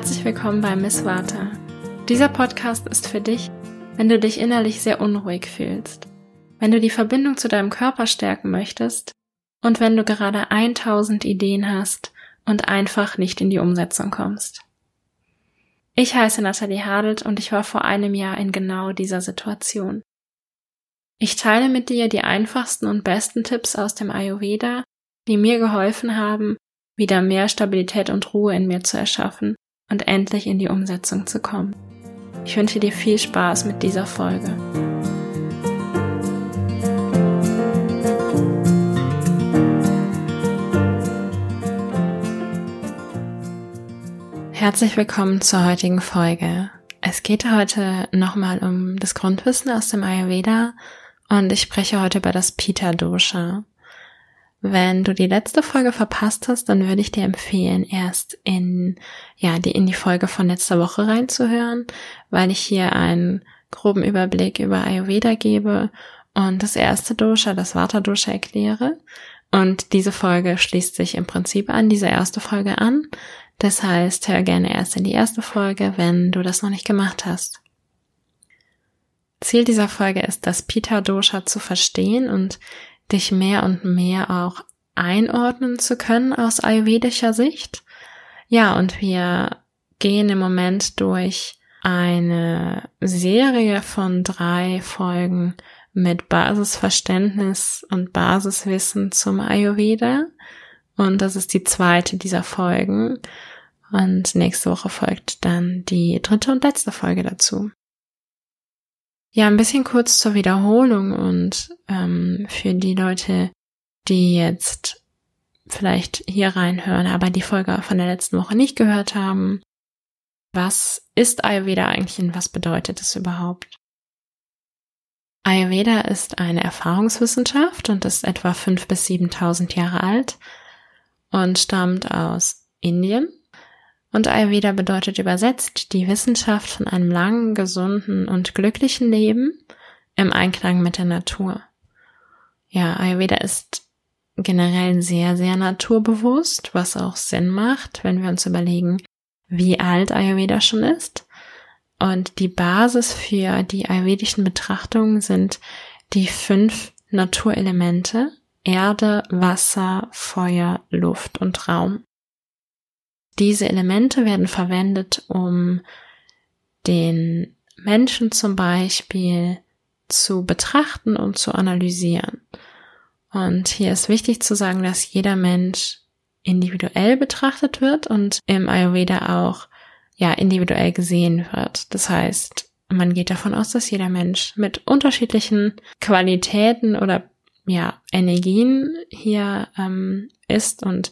Herzlich willkommen bei Miss Vata. Dieser Podcast ist für dich, wenn du dich innerlich sehr unruhig fühlst, wenn du die Verbindung zu deinem Körper stärken möchtest und wenn du gerade 1000 Ideen hast und einfach nicht in die Umsetzung kommst. Ich heiße Nathalie Hadelt und ich war vor einem Jahr in genau dieser Situation. Ich teile mit dir die einfachsten und besten Tipps aus dem Ayurveda, die mir geholfen haben, wieder mehr Stabilität und Ruhe in mir zu erschaffen und endlich in die Umsetzung zu kommen. Ich wünsche dir viel Spaß mit dieser Folge. Herzlich willkommen zur heutigen Folge. Es geht heute nochmal um das Grundwissen aus dem Ayurveda und ich spreche heute über das Pita Dosha. Wenn du die letzte Folge verpasst hast, dann würde ich dir empfehlen, erst in, ja, die, in die Folge von letzter Woche reinzuhören, weil ich hier einen groben Überblick über Ayurveda gebe und das erste Dosha, das Vata Dosha erkläre. Und diese Folge schließt sich im Prinzip an diese erste Folge an. Das heißt, hör gerne erst in die erste Folge, wenn du das noch nicht gemacht hast. Ziel dieser Folge ist, das Pita Dosha zu verstehen und dich mehr und mehr auch einordnen zu können aus ayurvedischer Sicht. Ja, und wir gehen im Moment durch eine Serie von drei Folgen mit Basisverständnis und Basiswissen zum Ayurveda. Und das ist die zweite dieser Folgen. Und nächste Woche folgt dann die dritte und letzte Folge dazu. Ja, ein bisschen kurz zur Wiederholung und ähm, für die Leute, die jetzt vielleicht hier reinhören, aber die Folge von der letzten Woche nicht gehört haben. Was ist Ayurveda eigentlich und was bedeutet es überhaupt? Ayurveda ist eine Erfahrungswissenschaft und ist etwa fünf bis siebentausend Jahre alt und stammt aus Indien und Ayurveda bedeutet übersetzt die Wissenschaft von einem langen, gesunden und glücklichen Leben im Einklang mit der Natur. Ja, Ayurveda ist generell sehr, sehr naturbewusst, was auch Sinn macht, wenn wir uns überlegen, wie alt Ayurveda schon ist. Und die Basis für die ayurvedischen Betrachtungen sind die fünf Naturelemente Erde, Wasser, Feuer, Luft und Raum. Diese Elemente werden verwendet, um den Menschen zum Beispiel zu betrachten und zu analysieren. Und hier ist wichtig zu sagen, dass jeder Mensch individuell betrachtet wird und im Ayurveda auch ja individuell gesehen wird. Das heißt, man geht davon aus, dass jeder Mensch mit unterschiedlichen Qualitäten oder ja Energien hier ähm, ist und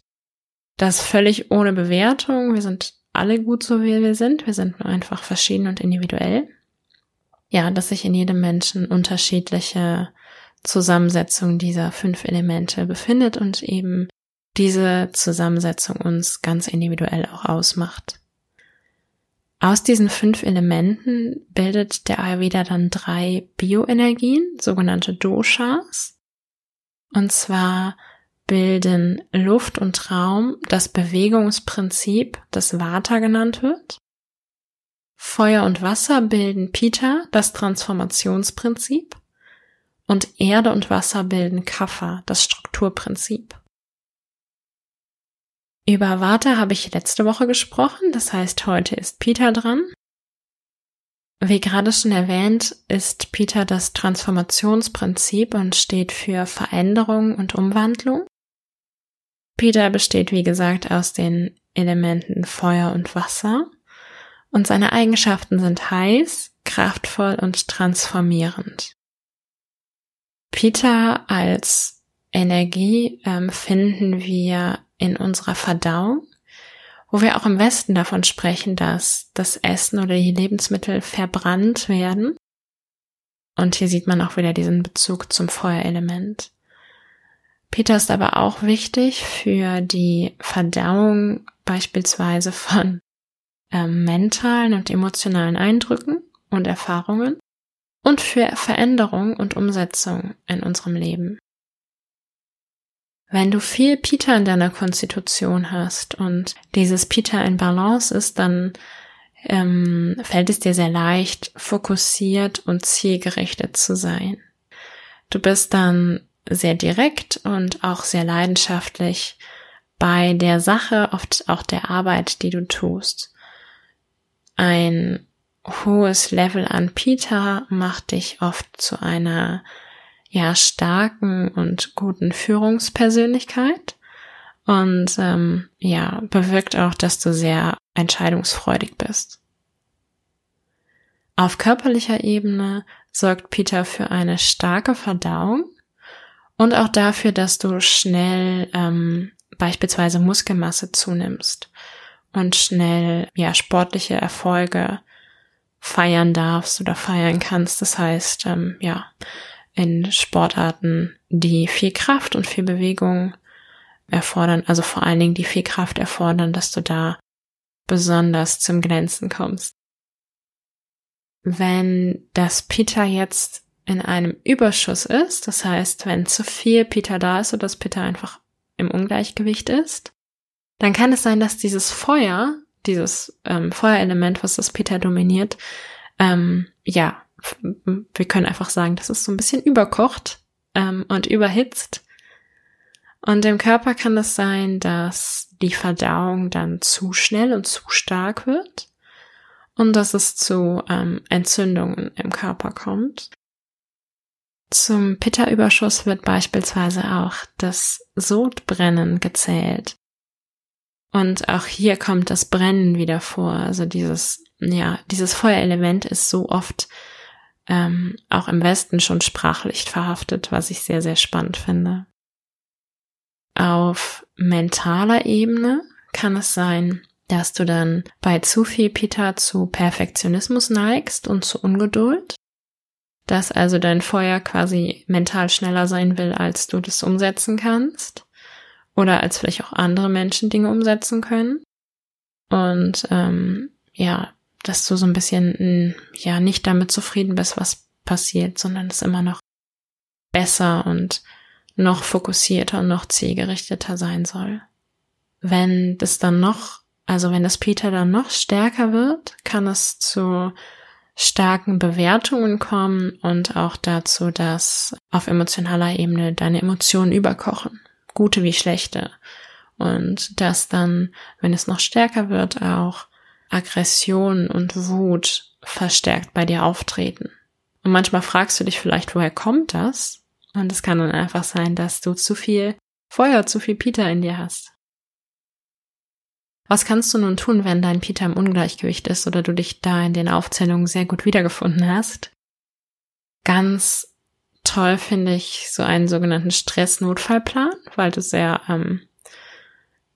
das völlig ohne Bewertung. Wir sind alle gut so, wie wir sind. Wir sind nur einfach verschieden und individuell. Ja, dass sich in jedem Menschen unterschiedliche Zusammensetzung dieser fünf Elemente befindet und eben diese Zusammensetzung uns ganz individuell auch ausmacht. Aus diesen fünf Elementen bildet der Ayurveda dann drei Bioenergien, sogenannte Doshas. Und zwar bilden Luft und Raum das Bewegungsprinzip, das Vata genannt wird. Feuer und Wasser bilden Pita, das Transformationsprinzip. Und Erde und Wasser bilden Kapha, das Strukturprinzip. Über Vata habe ich letzte Woche gesprochen, das heißt heute ist Pita dran. Wie gerade schon erwähnt, ist Pita das Transformationsprinzip und steht für Veränderung und Umwandlung. Peter besteht, wie gesagt, aus den Elementen Feuer und Wasser und seine Eigenschaften sind heiß, kraftvoll und transformierend. Peter als Energie ähm, finden wir in unserer Verdauung, wo wir auch im Westen davon sprechen, dass das Essen oder die Lebensmittel verbrannt werden. Und hier sieht man auch wieder diesen Bezug zum Feuerelement. Peter ist aber auch wichtig für die Verdauung beispielsweise von ähm, mentalen und emotionalen Eindrücken und Erfahrungen und für Veränderung und Umsetzung in unserem Leben. Wenn du viel Pita in deiner Konstitution hast und dieses Pita in Balance ist, dann ähm, fällt es dir sehr leicht, fokussiert und zielgerichtet zu sein. Du bist dann sehr direkt und auch sehr leidenschaftlich bei der Sache, oft auch der Arbeit, die du tust. Ein hohes Level an Pita macht dich oft zu einer ja starken und guten Führungspersönlichkeit und ähm, ja bewirkt auch, dass du sehr entscheidungsfreudig bist. Auf körperlicher Ebene sorgt Peter für eine starke Verdauung und auch dafür, dass du schnell ähm, beispielsweise Muskelmasse zunimmst und schnell ja sportliche Erfolge feiern darfst oder feiern kannst. Das heißt, ähm, ja, in Sportarten, die viel Kraft und viel Bewegung erfordern, also vor allen Dingen die viel Kraft erfordern, dass du da besonders zum Glänzen kommst. Wenn das Pita jetzt in einem Überschuss ist, das heißt, wenn zu viel Pita da ist oder das Pita einfach im Ungleichgewicht ist, dann kann es sein, dass dieses Feuer, dieses ähm, Feuerelement, was das Pita dominiert, ähm, ja, wir können einfach sagen, dass es so ein bisschen überkocht ähm, und überhitzt. Und im Körper kann es sein, dass die Verdauung dann zu schnell und zu stark wird und dass es zu ähm, Entzündungen im Körper kommt. Zum Pitta-Überschuss wird beispielsweise auch das Sodbrennen gezählt. Und auch hier kommt das Brennen wieder vor. Also dieses, ja, dieses Feuerelement ist so oft ähm, auch im Westen schon sprachlich verhaftet, was ich sehr, sehr spannend finde. Auf mentaler Ebene kann es sein, dass du dann bei zu viel Pita zu Perfektionismus neigst und zu Ungeduld, dass also dein Feuer quasi mental schneller sein will, als du das umsetzen kannst oder als vielleicht auch andere Menschen Dinge umsetzen können. Und ähm, ja, dass du so ein bisschen ja nicht damit zufrieden bist, was passiert, sondern es immer noch besser und noch fokussierter und noch zielgerichteter sein soll. Wenn das dann noch, also wenn das Peter dann noch stärker wird, kann es zu starken Bewertungen kommen und auch dazu, dass auf emotionaler Ebene deine Emotionen überkochen, gute wie schlechte. Und dass dann, wenn es noch stärker wird, auch Aggression und Wut verstärkt bei dir auftreten. Und manchmal fragst du dich vielleicht, woher kommt das? Und es kann dann einfach sein, dass du zu viel Feuer, zu viel Peter in dir hast. Was kannst du nun tun, wenn dein Peter im Ungleichgewicht ist oder du dich da in den Aufzählungen sehr gut wiedergefunden hast? Ganz toll finde ich so einen sogenannten Stress-Notfallplan, weil du sehr ähm,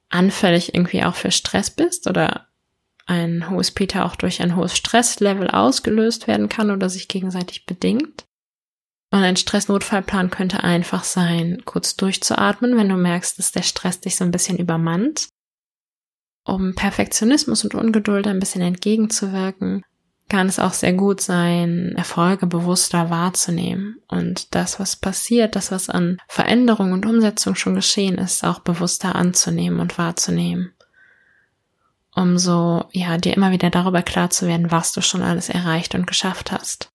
anfällig irgendwie auch für Stress bist oder ein hohes Peter auch durch ein hohes Stresslevel ausgelöst werden kann oder sich gegenseitig bedingt. Und ein Stressnotfallplan könnte einfach sein, kurz durchzuatmen, wenn du merkst, dass der Stress dich so ein bisschen übermannt, um Perfektionismus und Ungeduld ein bisschen entgegenzuwirken, kann es auch sehr gut sein, Erfolge bewusster wahrzunehmen und das, was passiert, das, was an Veränderung und Umsetzung schon geschehen ist, auch bewusster anzunehmen und wahrzunehmen um so, ja, dir immer wieder darüber klar zu werden, was du schon alles erreicht und geschafft hast.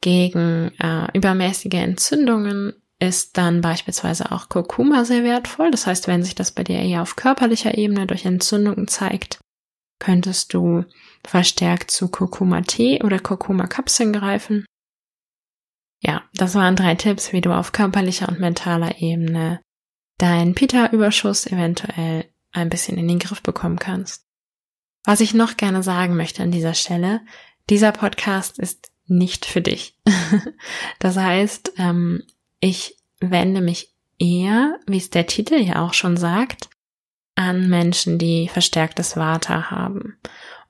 Gegen äh, übermäßige Entzündungen ist dann beispielsweise auch Kurkuma sehr wertvoll. Das heißt, wenn sich das bei dir eher auf körperlicher Ebene durch Entzündungen zeigt, könntest du verstärkt zu Kurkuma-Tee oder Kurkuma-Kapseln greifen. Ja, das waren drei Tipps, wie du auf körperlicher und mentaler Ebene deinen Pita-Überschuss eventuell ein bisschen in den Griff bekommen kannst. Was ich noch gerne sagen möchte an dieser Stelle, dieser Podcast ist nicht für dich. das heißt, ähm, ich wende mich eher, wie es der Titel ja auch schon sagt, an Menschen, die verstärktes Vata haben.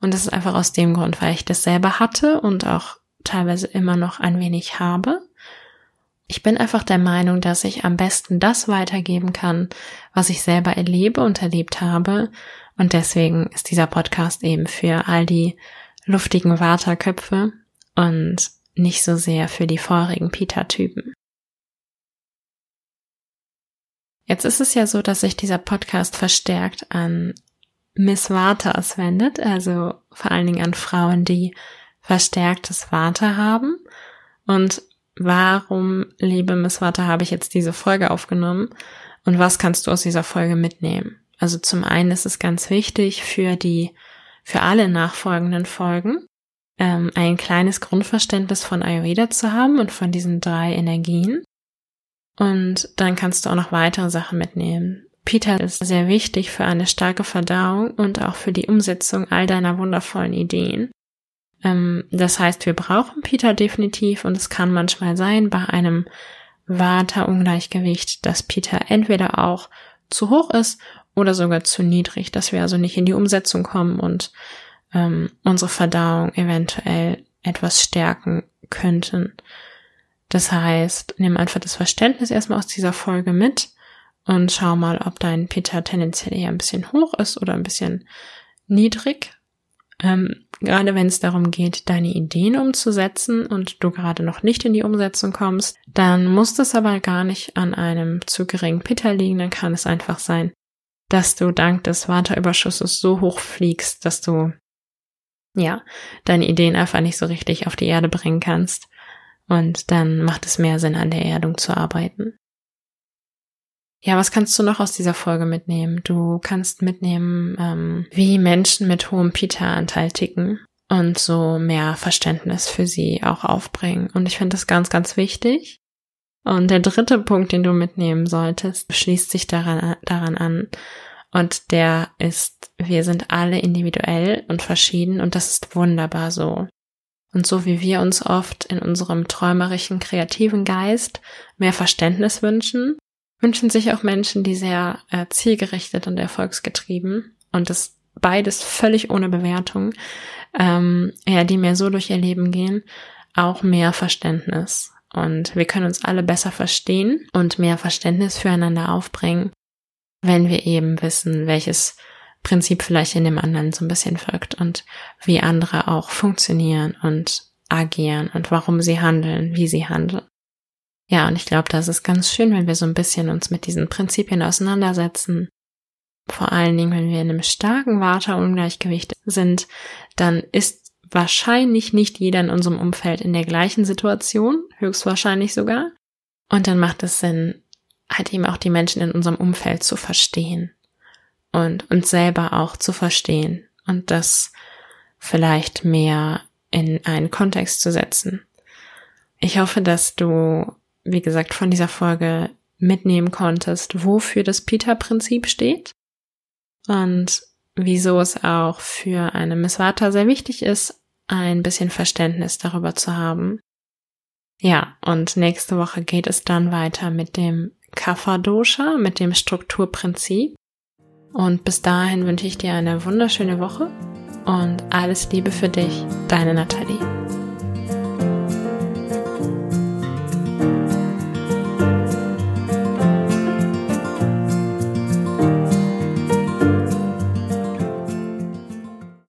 Und das ist einfach aus dem Grund, weil ich das selber hatte und auch teilweise immer noch ein wenig habe ich bin einfach der Meinung, dass ich am besten das weitergeben kann, was ich selber erlebe und erlebt habe. Und deswegen ist dieser Podcast eben für all die luftigen Waterköpfe und nicht so sehr für die feurigen Peter-Typen. Jetzt ist es ja so, dass sich dieser Podcast verstärkt an Miss Vatas wendet, also vor allen Dingen an Frauen, die verstärktes Vater haben. Und warum, liebe Miss Vata, habe ich jetzt diese Folge aufgenommen? Und was kannst du aus dieser Folge mitnehmen? Also zum einen ist es ganz wichtig für die, für alle nachfolgenden Folgen, ähm, ein kleines Grundverständnis von Ayurveda zu haben und von diesen drei Energien. Und dann kannst du auch noch weitere Sachen mitnehmen. Peter ist sehr wichtig für eine starke Verdauung und auch für die Umsetzung all deiner wundervollen Ideen. Ähm, das heißt, wir brauchen Peter definitiv und es kann manchmal sein bei einem Vata-Ungleichgewicht, dass Peter entweder auch zu hoch ist oder sogar zu niedrig, dass wir also nicht in die Umsetzung kommen und ähm, unsere Verdauung eventuell etwas stärken könnten. Das heißt, nimm einfach das Verständnis erstmal aus dieser Folge mit und schau mal, ob dein Peter tendenziell eher ein bisschen hoch ist oder ein bisschen niedrig. Ähm, gerade wenn es darum geht, deine Ideen umzusetzen und du gerade noch nicht in die Umsetzung kommst, dann muss das aber gar nicht an einem zu geringen Peter liegen, dann kann es einfach sein, dass du dank des Waterüberschusses so hoch fliegst, dass du ja, deine Ideen einfach nicht so richtig auf die Erde bringen kannst. Und dann macht es mehr Sinn, an der Erdung zu arbeiten. Ja, was kannst du noch aus dieser Folge mitnehmen? Du kannst mitnehmen, ähm, wie Menschen mit hohem Pita-Anteil ticken und so mehr Verständnis für sie auch aufbringen. Und ich finde das ganz, ganz wichtig. Und der dritte Punkt, den du mitnehmen solltest, schließt sich daran, daran an. Und der ist, wir sind alle individuell und verschieden und das ist wunderbar so. Und so wie wir uns oft in unserem träumerischen, kreativen Geist mehr Verständnis wünschen, wünschen sich auch Menschen, die sehr äh, zielgerichtet und erfolgsgetrieben und das beides völlig ohne Bewertung, ähm, ja, die mehr so durch ihr Leben gehen, auch mehr Verständnis. Und wir können uns alle besser verstehen und mehr Verständnis füreinander aufbringen, wenn wir eben wissen, welches Prinzip vielleicht in dem anderen so ein bisschen folgt und wie andere auch funktionieren und agieren und warum sie handeln, wie sie handeln. Ja, und ich glaube, das ist ganz schön, wenn wir so ein bisschen uns mit diesen Prinzipien auseinandersetzen. Vor allen Dingen, wenn wir in einem starken Waterungleichgewicht sind, dann ist wahrscheinlich nicht jeder in unserem Umfeld in der gleichen Situation, höchstwahrscheinlich sogar. Und dann macht es Sinn, halt eben auch die Menschen in unserem Umfeld zu verstehen und uns selber auch zu verstehen und das vielleicht mehr in einen Kontext zu setzen. Ich hoffe, dass du, wie gesagt, von dieser Folge mitnehmen konntest, wofür das Peter-Prinzip steht und wieso es auch für eine Misswata sehr wichtig ist, ein bisschen Verständnis darüber zu haben. Ja, und nächste Woche geht es dann weiter mit dem Kapha-Dosha, mit dem Strukturprinzip. Und bis dahin wünsche ich dir eine wunderschöne Woche und alles Liebe für dich, deine Nathalie.